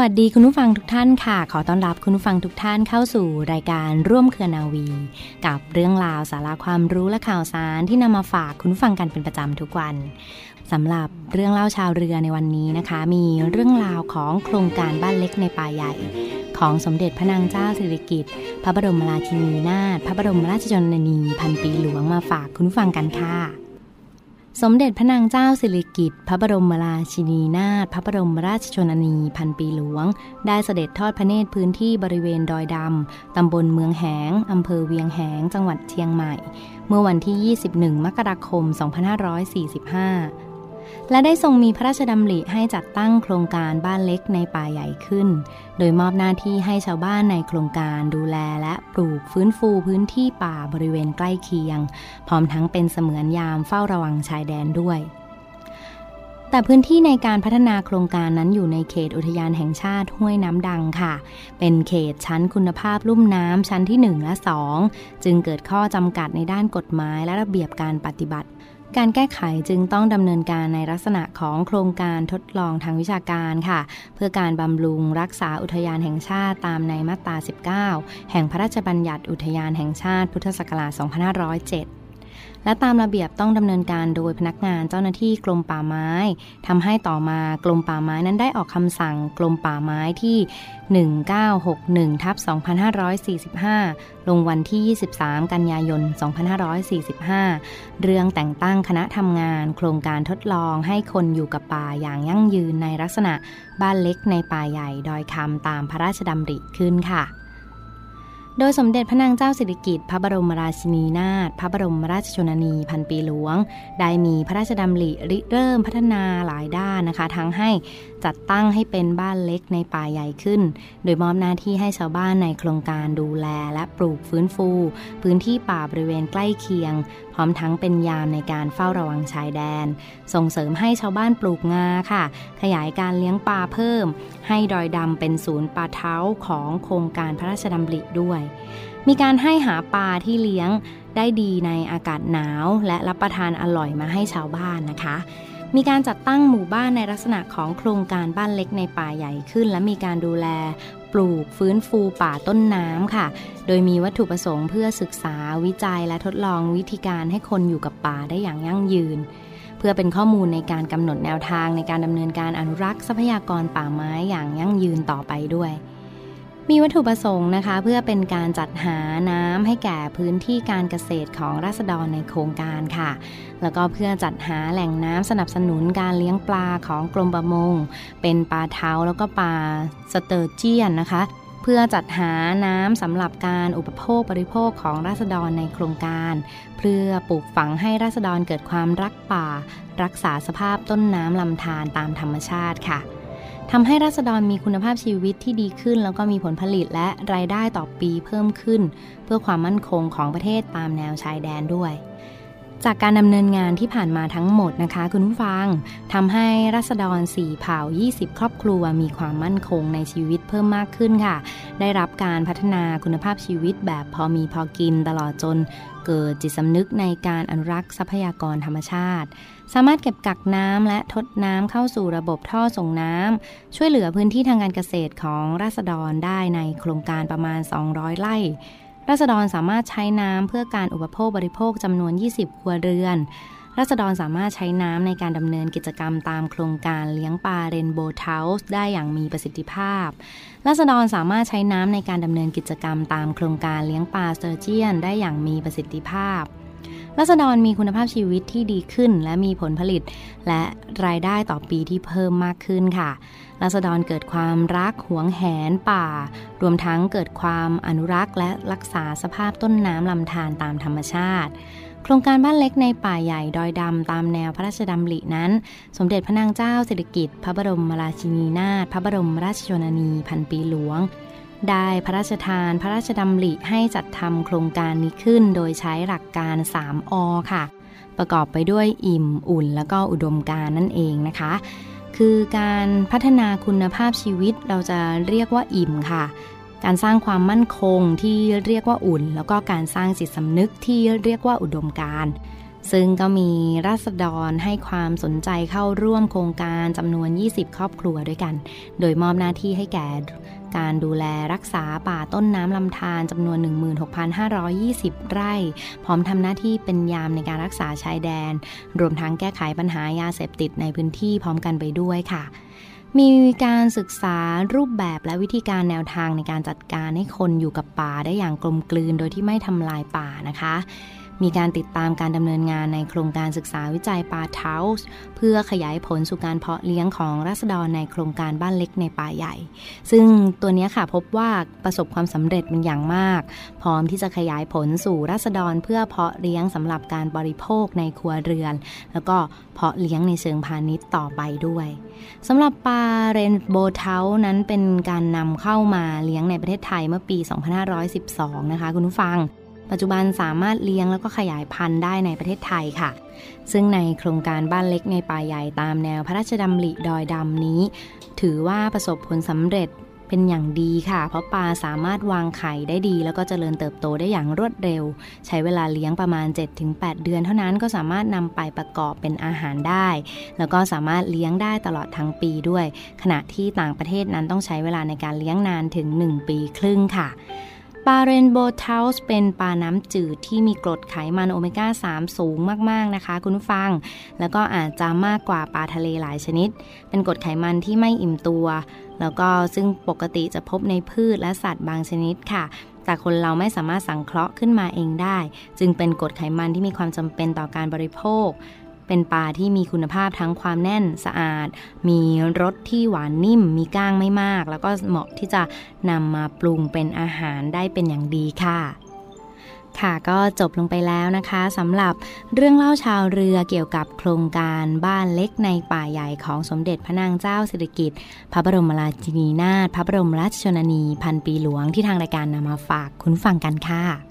วัสดีคุณผู้ฟังทุกท่านค่ะ ขอต้อนรับคุณผู้ฟังทุกท่านเข้าสู่รายการร่วมเครือนาวี กับเรื่องราวสาระความรู้และข่าวสารที่นำมาฝากคุณผู้ฟังกันเป็นประจำทุกวันสำหรับเรื่องเล่าชาวเรือในวันนี้นะคะ มีเรื่องราวของโครงการบ้านเล็กในป่าใหญ่ ของสมเด็จพระนางเจ้าสิริกิติ์พระบรมราชินีนาถพระบรมราชชนนีพันปีหลวงมาฝากคุณผู้ฟังกันค่ะ สมเด็จพระนางเจ้าสิริกิติ์พระบรมราชินีนาถพระบรมราชชนนีพันปีหลวง ได้เสด็จทอดพระเนตรพื้นที่บริเวณดอยดำ ตำบลเมืองแหง อำเภอเวียงแหง จังหวัดเชียงใหม่ เมื่อวันที่ 21 มกราคม 2545 และได้ทรงมีพระราชดำริให้จัดตั้งโครงการบ้านเล็กในป่าใหญ่ขึ้น โดยมอบหน้าที่ให้ชาวบ้านในโครงการดูแลและปลูกฟื้นฟูพื้นที่ป่าบริเวณใกล้เคียง พร้อมทั้งเป็นเสมือนยามเฝ้าระวังชายแดนด้วยแต่พื้นที่ในการพัฒนาโครงการนั้นอยู่ในเขตอุทยานแห่งชาติห้วยน้ำดังค่ะ เป็นเขตชั้นคุณภาพลุ่มน้ำชั้นที่ 1 และ 2 จึงเกิดข้อจำกัดในด้านกฎหมายและระเบียบการปฏิบัติ การแก้ไขจึงต้องดำเนินการในลักษณะของโครงการทดลองทางวิชาการค่ะ เพื่อการบำรุงรักษาอุทยานแห่งชาติตามในมาตรา 19 แห่งพระราชบัญญัติอุทยานแห่งชาติพุทธศักราช 2507 และตามระเบียบต้องดำเนินการโดยพนักงานเจ้าหน้าที่กรมป่าไม้ทำให้ต่อมากรมป่าไม้นั้นได้ออกคำสั่งกรมป่าไม้ที่ 1961ทับ2545 ลงวันที่ 23 กันยายน 2545 เรื่องแต่งตั้งคณะทำงาน โครงการทดลองให้คนอยู่กับป่าอย่างยั่งยืนในลักษณะบ้านเล็กในป่าใหญ่ดอยคำตามพระราชดำริขึ้นค่ะ โดยสมเด็จพระนางเจ้าสิริกิติ์พระบรมราชินีนาถพระบรมราชชนนีพันปีหลวง ได้มีพระราชดำริริเริ่มพัฒนาหลายด้านนะคะ ทั้งให้ จัดตั้งให้เป็นบ้านเล็กในป่าใหญ่ขึ้น โดยมอบหน้าที่ให้ชาวบ้านในโครงการดูแลและปลูกฟื้นฟู พื้นที่ป่าบริเวณใกล้เคียง พร้อมทั้งเป็นยามในการเฝ้าระวังชายแดน ส่งเสริมให้ชาวบ้านปลูกงาค่ะ ขยายการเลี้ยงปลาเพิ่ม ให้ดอยดำเป็นศูนย์ปลาเท้าของโครงการพระราชดำริด้วย มีการให้หาปลาที่เลี้ยงได้ดีในอากาศหนาว และรับประทานอร่อยมาให้ชาวบ้านนะคะ มีการจัดตั้งหมู่บ้านในลักษณะของโครงการบ้านเล็กในป่าใหญ่ขึ้น และมีการดูแลปลูกฟื้นฟูป่าต้นน้ำค่ะ โดยมีวัตถุประสงค์เพื่อศึกษาวิจัยและทดลองวิธีการให้คนอยู่กับป่าได้อย่างยั่งยืน เพื่อเป็นข้อมูลในการกำหนดแนวทางในการดำเนินการอนุรักษ์ทรัพยากรป่าไม้อย่างยั่งยืนต่อไปด้วย มีวัตถุประสงค์นะคะ เพื่อเป็นการจัดหาน้ำให้แก่พื้นที่การเกษตรของราษฎรในโครงการค่ะ แล้วก็เพื่อจัดหาแหล่งน้ำสนับสนุนการเลี้ยงปลาของกรมประมง เป็นปลาเทราต์แล้วก็ปลาสเตอร์เจียนนะคะเพื่อจัดหาน้ำสำหรับการอุปโภคบริโภคของราษฎรในโครงการ เพื่อปลูกฝังให้ราษฎรเกิดความรักป่า รักษาสภาพต้นน้ำลำธารตามธรรมชาติค่ะ ทำให้ราษฎรมีคุณภาพชีวิตที่ดีขึ้น แล้วก็มีผลผลิตและรายได้ต่อปีเพิ่มขึ้น เพื่อความมั่นคงของประเทศตามแนวชายแดนด้วย จากการดำเนินงานที่ผ่านมาทั้งหมดนะคะคุณผู้ฟังทำให้รัษฎร4เผ่า 20 ครอบครัวมีความมั่นคงในชีวิตเพิ่มมากขึ้นค่ะ ได้รับการพัฒนาคุณภาพชีวิตแบบพอมีพอกินตลอดจนเกิดจิตสำนึกในการอนุรักษ์ทรัพยากรธรรมชาติ สามารถเก็บกักน้ำและทดน้ำเข้าสู่ระบบท่อส่งน้ำ ช่วยเหลือพื้นที่ทางการเกษตรของราษฎรได้ในโครงการประมาณ 200 ไร่ ราษฎรสามารถใช้น้ำเพื่อการอุปโภคบริโภคจำนวน 20 ครัวเรือน ราษฎรสามารถใช้น้ำในการดำเนินกิจกรรมตามโครงการเลี้ยงปลาเรนโบว์เทาส์ได้อย่างมีประสิทธิภาพ ราษฎรสามารถใช้น้ำในการดำเนินกิจกรรมตามโครงการเลี้ยงปลาสเตอร์เจียนได้อย่างมีประสิทธิภาพ รัษฎรมีคุณภาพชีวิตที่ดีขึ้น และมีผลผลิต และรายได้ต่อปีที่เพิ่มมากขึ้นค่ะรัษฎรเกิดความรักหวงแหนป่า รวมทั้งเกิดความอนุรักษ์ และรักษาสภาพต้นน้ำลำธารตามธรรมชาติ โครงการบ้านเล็กในป่าใหญ่ดอยดำตามแนวพระราชดำรินั้น สมเด็จพระนางเจ้าสิริกิติ์พระบรมราชินีนาถพระบรมราชชนนีพันปีหลวง ได้พระราชทานพระราชดำริให้จัดทำโครงการนี้ขึ้น โดยใช้หลักการ 3อค่ะ ประกอบไปด้วยอิ่มอุ่น แล้วก็อุดมการนั่นเองนะคะ คือการพัฒนาคุณภาพชีวิตเราจะเรียกว่าอิ่มค่ะ การสร้างความมั่นคงที่เรียกว่าอุ่น แล้วก็การสร้างจิตสำนึกที่เรียกว่าอุดมการ ซึ่งก็มีราษฎรให้ความสนใจเข้าร่วมโครงการจำนวน 20 ครอบครัวด้วยกัน โดยมอบหน้าที่ให้แก่การดูแลรักษาป่าต้นน้ำลำธารจำนวน 16,520 ไร่ พร้อมทำหน้าที่เป็นยามในการรักษาชายแดน รวมทั้งแก้ไขปัญหายาเสพติดในพื้นที่พร้อมกันไปด้วยค่ะมีการศึกษารูปแบบและวิธีการแนวทางในการจัดการให้คนอยู่กับป่าได้อย่างกลมกลืนโดยที่ไม่ทำลายป่านะคะ มีการติดตามการดำเนินงานในโครงการศึกษาวิจัยปลาเทาส์เพื่อขยายผลสู่การเพาะเลี้ยงของรัษฎรในโครงการบ้านเล็กในป่าใหญ่ ซึ่งตัวนี้ค่ะพบว่าประสบความสำเร็จเป็นอย่างมาก พร้อมที่จะขยายผลสู่รัษฎรเพื่อเพาะเลี้ยงสำหรับการบริโภคในครัวเรือน แล้วก็เพาะเลี้ยงในเชิงพาณิชย์ต่อไปด้วยสำหรับปลาเรนโบเทานั้นเป็นการนำเข้ามาเลี้ยงในประเทศไทยเมื่อปี 2512 นะคะคุณผู้ฟัง ปัจจุบันสามารถเลี้ยงแล้วก็ขยายพันธุ์ได้ในประเทศไทยค่ะ ซึ่งในโครงการบ้านเล็กในป่าใหญ่ตามแนวพระราชดำริดอยดำนี้ ถือว่าประสบผลสำเร็จเป็นอย่างดีค่ะ เพราะปลาสามารถวางไข่ได้ดี แล้วก็เจริญเติบโตได้อย่างรวดเร็ว ใช้เวลาเลี้ยงประมาณ 7-8 เดือน เท่านั้นก็สามารถนำไปประกอบเป็นอาหารได้ แล้วก็สามารถเลี้ยงได้ตลอดทั้งปีด้วย ขณะที่ต่างประเทศนั้นต้องใช้เวลาในการเลี้ยงนานถึง 1 ปีครึ่งค่ะ ปลาเรนโบว์เทาส์เป็นปลาน้ำจืดที่มีกรดไขมันโอเมก้า 3 สูงมาก ๆ นะคะ คุณฟัง แล้วก็อาจจะมากกว่าปลาทะเลหลายชนิด เป็นกรดไขมันที่ไม่อิ่มตัว แล้วก็ซึ่งปกติจะพบในพืชและสัตว์บางชนิดค่ะ แต่คนเราไม่สามารถสังเคราะห์ขึ้นมาเองได้ จึงเป็นกรดไขมันที่มีความจำเป็นต่อการบริโภค เป็นปลาที่มีคุณภาพทั้งความแน่นสะอาด มีรสที่หวานนิ่ม มีก้างไม่มาก แล้วก็เหมาะที่จะนำมาปรุงเป็นอาหารได้เป็นอย่างดีค่ะค่ะก็จบลงไปแล้วนะคะสำหรับเรื่องเล่าชาวเรือเกี่ยวกับโครงการบ้านเล็กในป่าใหญ่ของสมเด็จพระนางเจ้าสิริกิติ์พระบรมราชินีนาถพระบรมราชชนนี พันปีหลวงที่ทางรายการนำมาฝากคุณฟังกันค่ะ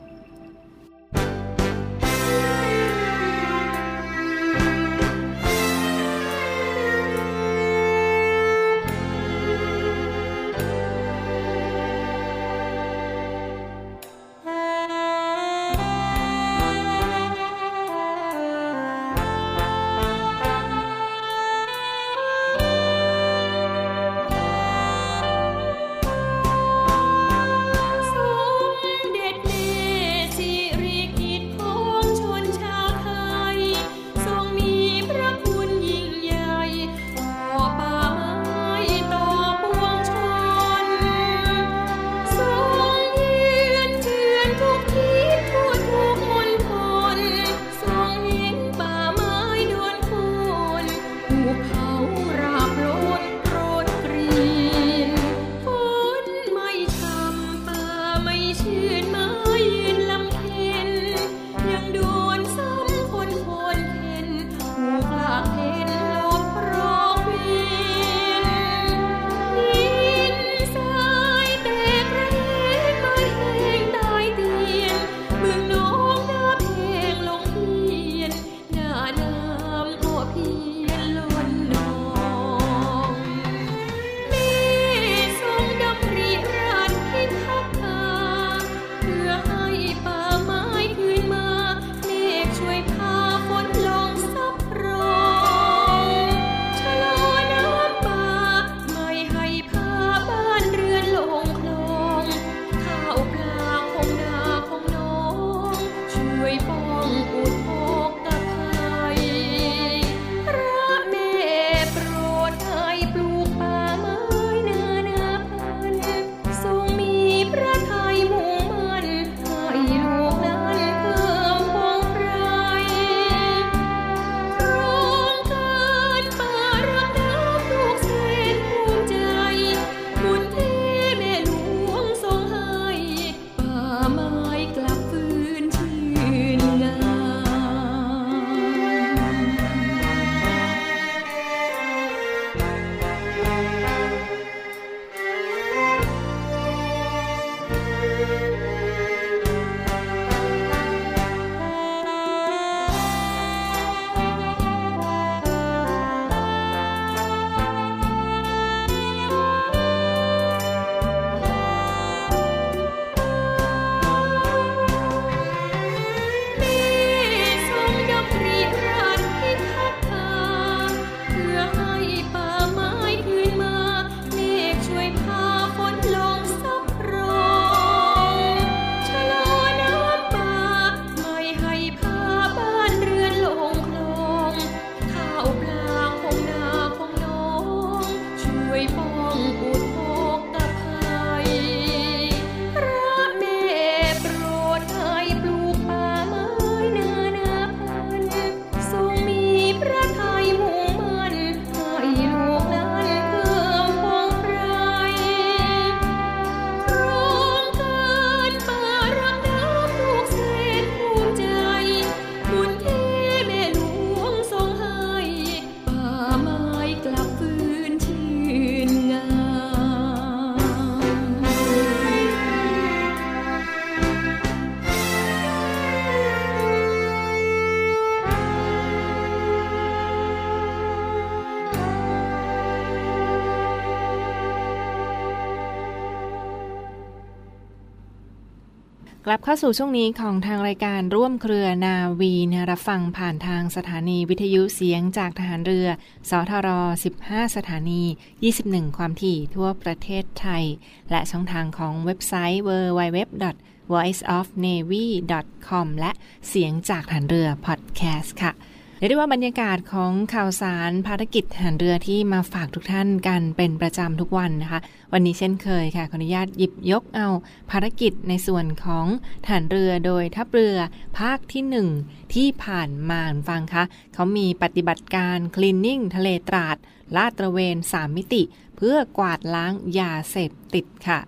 กลับเข้าสู่ช่วงนี้ของทางรายการร่วมเครือนาวีนะรับฟังผ่านทางสถานีวิทยุเสียงจากทหารเรือ สทร 15 สถานี 21 ความถี่ทั่วประเทศไทย และช่องทางของเว็บไซต์ www voiceofnavy.com และเสียงจากฐานเรือพอดแคสต์ค่ะ เรียกได้ว่าบรรยากาศของข่าวสารภารกิจฐานเรือที่มาฝากทุกท่านกันเป็นประจำทุกวันนะคะ วันนี้เช่นเคยค่ะขออนุญาตหยิบยกเอาภารกิจในส่วนของฐานเรือโดยทัพเรือภาคที่ 1 ที่ผ่านมาฟังคะเขามีปฏิบัติการคลีนนิ่งทะเลตราดลาดตระเวน 3 มิติ เพื่อกวาดล้างยาเสพติดค่ะ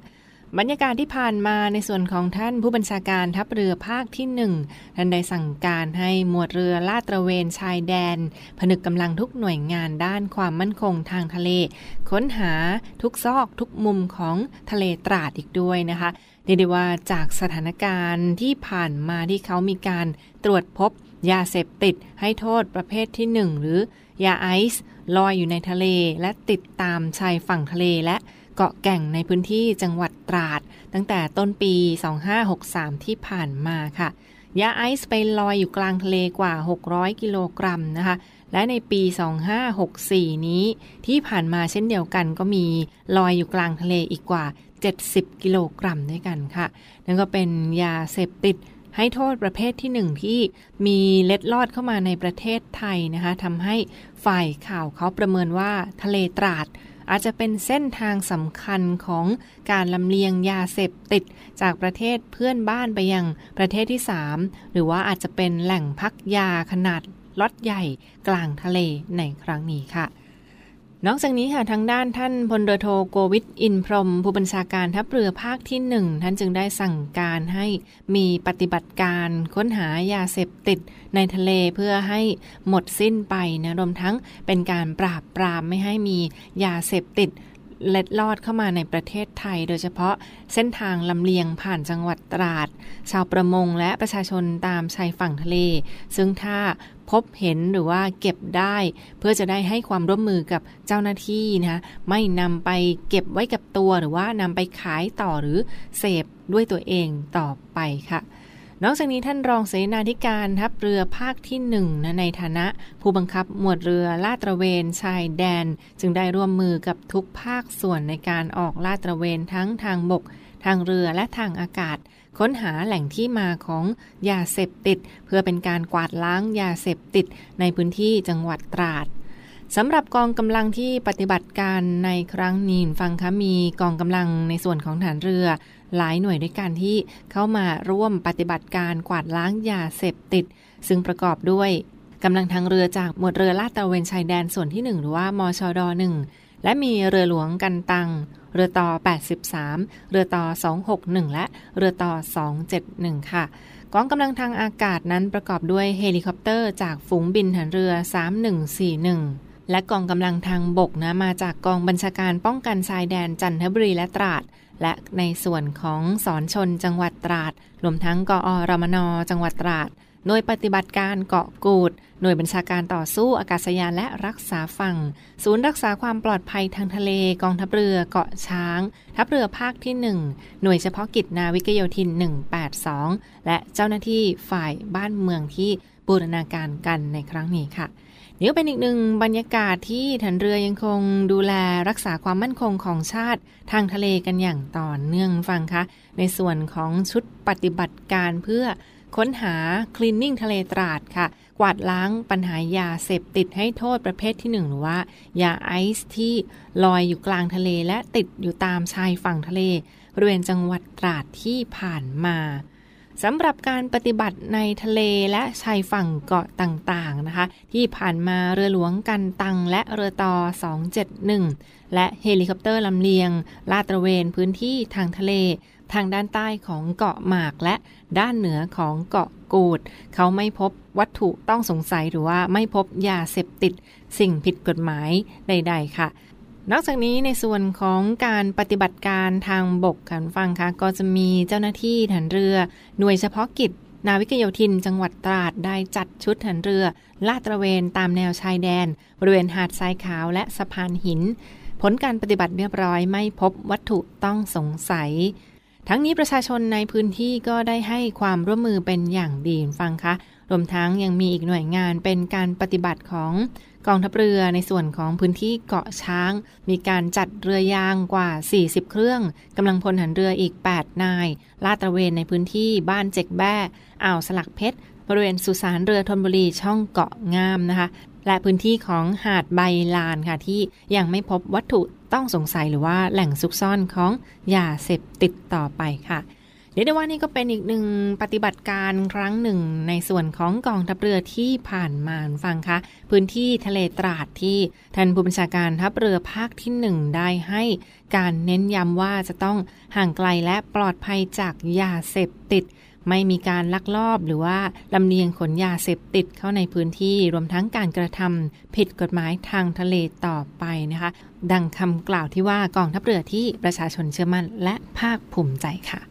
บรรยากาศที่ผ่านมาในส่วนของท่านผู้บัญชาการทัพเรือภาคที่หนึ่งท่านได้สั่งการให้หมวดเรือลาดตระเวนชายแดน ผนึกกำลังทุกหน่วยงานด้านความมั่นคงทางทะเล ค้นหาทุกซอกทุกมุมของทะเลตราดอีกด้วยนะคะเรียกได้ว่าจากสถานการณ์ที่ผ่านมาที่เขามีการตรวจพบยาเสพติดให้โทษประเภทที่ 1 หรือยาไอซ์ลอยอยู่ในทะเลและติดตามชายฝั่งทะเลและ เกาะแก่งในพื้นที่จังหวัดตราด ตั้งแต่ต้นปี 2563 ที่ผ่านมาค่ะ ยาไอซ์ไปลอยอยู่กลางทะเลกว่า 600 กิโลกรัมนะคะ และในปี 2564 นี้ ที่ผ่านมาเช่นเดียวกันก็มีลอยอยู่กลางทะเลอีกกว่า 70 กิโลกรัมด้วยกันค่ะ นั่นก็เป็นยาเสพติดให้โทษประเภทที่หนึ่งที่มีเล็ดลอดเข้ามาในประเทศไทยนะคะทำให้ฝ่ายข่าวเขาประเมินว่าทะเลตราด อาจจะเป็นเส้นทางสำคัญของการลำเลียงยาเสพติด จากประเทศเพื่อนบ้านไปยังประเทศที่ 3 หรือว่าอาจจะเป็นแหล่งพักยาขนาดล็อตใหญ่กลางทะเลในครั้งนี้ค่ะ นอกจากนี้ค่ะทางด้านท่านพลเรือโทโกวิทอินพรม ผู้บัญชาการทัพเรือภาคที่หนึ่งท่านจึงได้สั่งการให้มีปฏิบัติการค้นหายาเสพติดในทะเลเพื่อให้หมดสิ้นไปนะรวมทั้งเป็นการปราบปรามไม่ให้มียาเสพติด เล็ดลอดเข้ามาในประเทศไทย โดยเฉพาะเส้นทางลำเลียงผ่านจังหวัดตราด ชาวประมงและประชาชนตามชายฝั่งทะเล ซึ่งถ้าพบเห็นหรือว่าเก็บได้ เพื่อจะได้ให้ความร่วมมือกับเจ้าหน้าที่นะคะไม่นำไปเก็บไว้กับตัวหรือว่านำไปขายต่อหรือเสพด้วยตัวเองต่อไปค่ะ นอกจากนี้ท่านรองเสนาธิการทัพเรือภาคที่หนึ่งนะในฐานะ ผู้บังคับหมวดเรือลาดตระเวนชายแดน จึงได้ร่วมมือกับทุกภาคส่วนในการออกลาดตระเวนทั้งทางบก ทางเรือและทางอากาศ ค้นหาแหล่งที่มาของยาเสพติด เพื่อเป็นการกวาดล้างยาเสพติดในพื้นที่จังหวัดตราดสำหรับกองกำลังที่ปฏิบัติการในครั้งนี้ฟังคะมีกองกำลังในส่วนของฐานเรือ หลายหน่วยด้วยกันที่เข้ามาร่วมปฏิบัติการกวาดล้างยาเสพติด ซึ่งประกอบด้วยกำลังทางเรือจากหมวดเรือลาดตระเวนชายแดนส่วนที่ 1 หรือว่ามชด. 1และมีเรือหลวงกันตัง เรือต่อ 83 เรือต่อ 261 และเรือต่อ 271 ค่ะกองกำลังทางอากาศนั้นประกอบด้วยเฮลิคอปเตอร์จากฝูงบินทหารเรือ 3141 และกองกำลังทางบกนะมาจากกองบัญชาการป้องกันชายแดนจันทบุรีและตราด และในส่วนของสอนชนจังหวัดตราดรวมทั้งกอรมนจังหวัดตราดหน่วยปฏิบัติการเกาะกูด หน่วยบัญชาการต่อสู้อากาศยานและรักษาฝั่ง ศูนย์รักษาความปลอดภัยทางทะเล กองทัพเรือเกาะช้าง ทัพเรือภาคที่ 1 หน่วยเฉพาะกิจนาวิกโยธิน 182 และเจ้าหน้าที่ฝ่ายบ้านเมืองที่บูรณาการกันในครั้งนี้ค่ะ นี่ก็เป็นอีกหนึ่งบรรยากาศที่ฐานเรือยังคงดูแลรักษาความมั่นคงของชาติทางทะเลกันอย่างต่อเนื่องฟังคะในส่วนของชุดปฏิบัติการเพื่อค้นหาคลีนนิ่งทะเลตราดค่ะ กวาดล้างปัญหายาเสพติดให้โทษประเภทที่หนึ่งหรือว่ายาไอซ์ที่ลอยอยู่กลางทะเลและติดอยู่ตามชายฝั่งทะเลบริเวณจังหวัดตราดที่ผ่านมา สำหรับการปฏิบัติในทะเลและชายฝั่งเกาะต่างๆนะคะ ที่ผ่านมาเรือหลวงกันตังและเรือต่อ 271 และเฮลิคอปเตอร์ลำเลียง ลาดตระเวนพื้นที่ทางทะเล ทางด้านใต้ของเกาะหมากและด้านเหนือของเกาะกูด เขาไม่พบวัตถุต้องสงสัยหรือว่าไม่พบยาเสพติด สิ่งผิดกฎหมายใด ๆ ค่ะ นอกจากนี้ในส่วนของการปฏิบัติการทางบกกันฟังคะก็จะมีเจ้าหน้าที่ทหารเรือ หน่วยเฉพาะกิจ นาวิกโยธิน จังหวัดตราดได้จัดชุดทหารเรือ ลาดตระเวนตามแนวชายแดน บริเวณหาดทรายขาวและสะพานหิน ผลการปฏิบัติเรียบร้อยไม่พบวัตถุต้องสงสัย ทั้งนี้ประชาชนในพื้นที่ก็ได้ให้ความร่วมมือเป็นอย่างดีฟังคะรวมทั้งยังมีอีกหน่วยงานเป็นการปฏิบัติของ กองทัพเรือในส่วนของพื้นที่เกาะช้าง มีการจัดเรือยางกว่า 40 เครื่องกำลังพลหันเรืออีก 8 นาย ลาดตระเวนในพื้นที่บ้านเจ็กแบ้อ่าวสลักเพชร บริเวณสุสานเรือธนบุรีช่องเกาะงามนะคะ และพื้นที่ของหาดใบลานค่ะที่ยังไม่พบวัตถุต้องสงสัยหรือว่าแหล่งซุกซ่อนของยาเสพติดต่อไปค่ะ เรียกได้ว่านี่ก็เป็นอีกหนึ่งปฏิบัติการครั้งหนึ่งในส่วนของกองทัพเรือที่ผ่านมาฟังคะ พื้นที่ทะเลตราดที่ท่านผู้บัญชาการทัพเรือภาคที่หนึ่งได้ให้การเน้นย้ำว่าจะต้องห่างไกลและปลอดภัยจากยาเสพติด ไม่มีการลักลอบหรือว่าลำเลียงขนยาเสพติดเข้าในพื้นที่รวมทั้งการกระทำผิดกฎหมายทางทะเลต่อไปนะคะ ดังคำกล่าวที่ว่ากองทัพเรือที่ประชาชนเชื่อมั่นและภาคภูมิใจค่ะ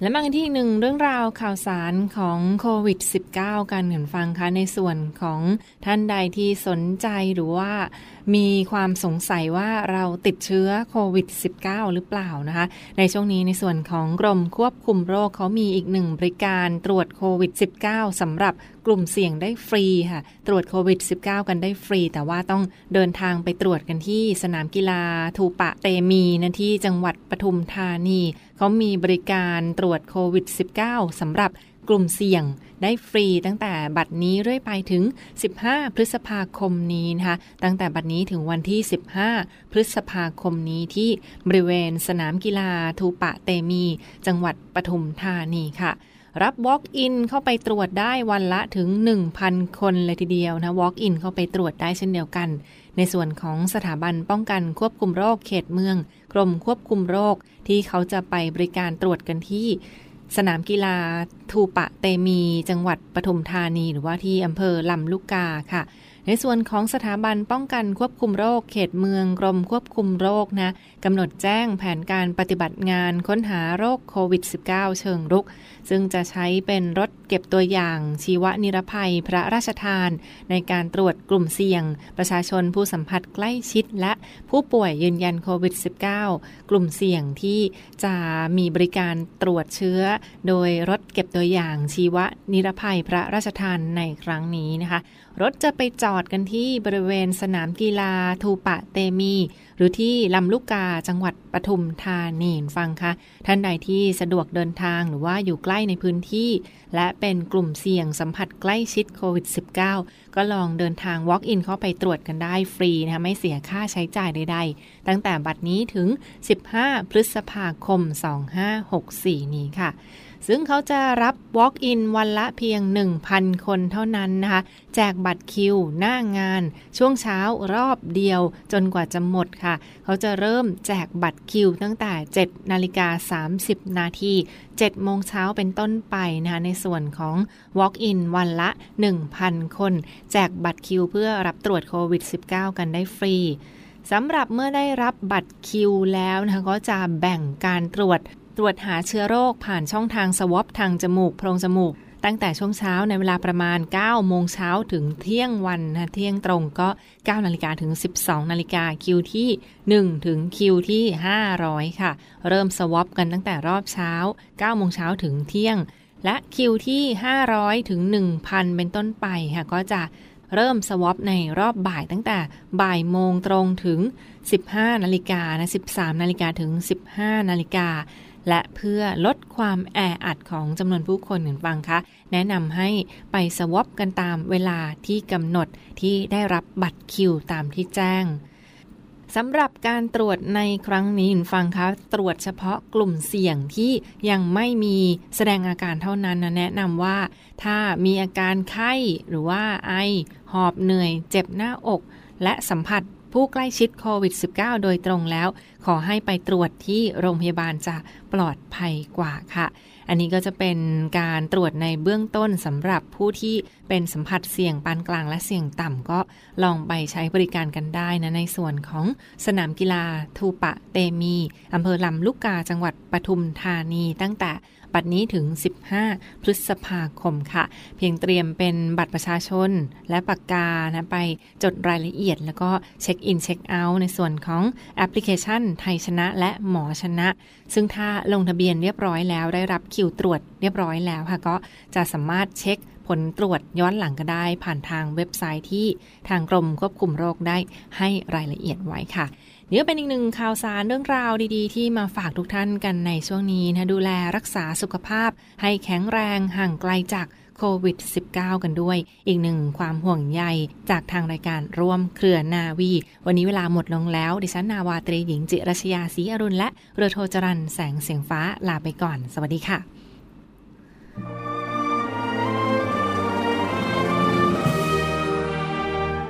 และมากันที่อีกหนึ่งเรื่องราวข่าวสารของโควิด -19 กันเหมือนฟังคะในส่วนของท่านใดที่สนใจหรือว่า มีความสงสัยว่าเราติดเชื้อโควิด -19 หรือเปล่านะคะ ในช่วงนี้ในส่วนของกรมควบคุมโรคเขามีอีกหนึ่งบริการตรวจโควิด -19 สำหรับกลุ่มเสี่ยงได้ฟรีค่ะ ตรวจโควิด -19 กันได้ฟรี แต่ว่าต้องเดินทางไปตรวจกันที่สนามกีฬาทูปะเตมีนะที่จังหวัดปทุมธานี เขามีบริการตรวจโควิด -19 สำหรับ กลุ่มเสี่ยงได้ฟรีตั้งแต่บัดนี้เรื่อยไปถึง 15 พฤษภาคมนี้นะคะ ตั้งแต่บัดนี้ถึงวันที่ 15 พฤษภาคมนี้ที่บริเวณสนามกีฬาทูปะเตมี จังหวัดปทุมธานีค่ะรับ Walk-in เข้าไปตรวจได้วันละถึง 1,000 คนเลยทีเดียวนะ Walk-in เข้าไปตรวจได้เช่นเดียวกัน ในส่วนของสถาบันป้องกันควบคุมโรคเขตเมือง กรมควบคุมโรคที่เขาจะไปบริการตรวจกันที่ สนามกีฬาทูปะเตมีจังหวัดปทุมธานี หรือว่าที่อำเภอลำลูกกาค่ะ ในส่วนของสถาบันป้องกันควบคุมโรคเขตเมืองกรมควบคุมโรคนะกำหนดแจ้งแผนการปฏิบัติงานค้นหาโรคโควิด -19 เชิงรุก ซึ่งจะใช้เป็นรถเก็บตัวอย่างชีวนิรภัยพระราชทาน ในการตรวจกลุ่มเสี่ยง ประชาชนผู้สัมผัสใกล้ชิด และผู้ป่วยยืนยันโควิด -19 กลุ่มเสี่ยงที่จะมีบริการตรวจเชื้อ โดยรถเก็บตัวอย่างชีวนิรภัยพระราชทานในครั้งนี้นะคะ รถจะไปจอดกันที่บริเวณสนามกีฬาทูปะเตมี หรือที่ลำลูกกาจังหวัดปทุมธานีฟังคะท่านใดที่สะดวกเดินทางหรือว่าอยู่ใกล้ในพื้นที่ และเป็นกลุ่มเสี่ยงสัมผัสใกล้ชิดโควิด -19 ก็ลองเดินทาง Walk-in เข้าไปตรวจกันได้ฟรีนะคะไม่เสียค่าใช้จ่ายใดๆ ตั้งแต่บัดนี้ถึง 15 พฤษภาคม 2564 นี้ค่ะ ซึ่งเขาจะรับ Walk-in วันละเพียง 1,000 คนเท่านั้นนะคะ แจกบัตรคิว หน้างาน ช่วงเช้ารอบเดียวจนกว่าจะหมดค่ะ เขาจะเริ่มแจกบัตรคิวตั้งแต่ 7 นาฬิกา 30 นาที7โมงเช้าเป็นต้นไปนะคะในส่วนของ Walk-in วันละ 1,000 คน แจกบัตรคิวเพื่อรับตรวจโควิด -19 กันได้ฟรีสำหรับเมื่อได้รับบัตรคิวแล้วนะคะก็จะแบ่งการตรวจ ตรวจหาเชื้อโรคผ่านช่องทางสวอปทางจมูกโพรงจมูก ตั้งแต่ช่วงเช้าในเวลาประมาณ 9 โมงเช้าถึงเที่ยงวันนะเที่ยงตรงก็ 9 นาฬิกาถึง 12 นาฬิกาคิวที่ 1 ถึงคิวที่ 500 ค่ะ เริ่มสวอปกันตั้งแต่รอบเช้า 9 โมงเช้าถึงเที่ยง และคิวที่ 500 ถึง 1,000 เป็นต้นไปค่ะก็จะเริ่มสวอปในรอบบ่ายตั้งแต่บ่ายโมงตรงถึง 15 นาฬิกานะ 13 นาฬิกาถึง 15 นาฬิกา และเพื่อลดความแออัดของจำนวนผู้คนหนึ่งฟังคะ แนะนำให้ไปสวอปกันตามเวลาที่กำหนดที่ได้รับบัตรคิวตามที่แจ้งสำหรับการตรวจในครั้งนี้ฟังคะตรวจเฉพาะกลุ่มเสี่ยงที่ยังไม่มีแสดงอาการเท่านั้นนะแนะนำว่า ถ้ามีอาการไข้หรือว่าไอ หอบเหนื่อย เจ็บหน้าอก และสัมผัส ผู้ใกล้ชิดโควิด -19 โดยตรงแล้ว ขอให้ไปตรวจที่โรงพยาบาลจะปลอดภัยกว่าค่ะ อันนี้ก็จะเป็นการตรวจในเบื้องต้นสำหรับผู้ที่เป็นสัมผัสเสี่ยงปานกลางและเสี่ยงต่ำก็ลองไปใช้บริการกันได้นะ ในส่วนของสนามกีฬาทูปะเตมีอำเภอลำลูกกาจังหวัดปทุมธานีตั้งแต่ บัตรนี้ถึง 15 พฤษภาคมค่ะ เพียงเตรียมเป็นบัตรประชาชนและปากกานะไปจดรายละเอียด แล้วก็เช็คอินเช็คเอาท์ในส่วนของแอปพลิเคชันไทยชนะและหมอชนะ ซึ่งถ้าลงทะเบียนเรียบร้อยแล้วได้รับคิวตรวจเรียบร้อยแล้วค่ะก็จะสามารถเช็ค ผลตรวจย้อนหลังก็ได้ ผ่านทางเว็บไซต์ที่ทางกรมควบคุมโรคได้ให้รายละเอียดไว้ค่ะเดี๋ยวเป็นอีกหนึ่งข่าวสารเรื่องราวดีๆ ที่มาฝากทุกท่านกันในช่วงนี้นะดูแลรักษาสุขภาพ ให้แข็งแรงห่างไกลจากโควิด -19 กันด้วย อีกหนึ่งความห่วงใยจากทางรายการร่วมเครือนาวี วันนี้เวลาหมดลงแล้ว ดิฉันนาวาตรีหญิงจิรชยาศรีอรุณและเรือโทจรันแสงเสียงฟ้าลาไปก่อน สวัสดีค่ะ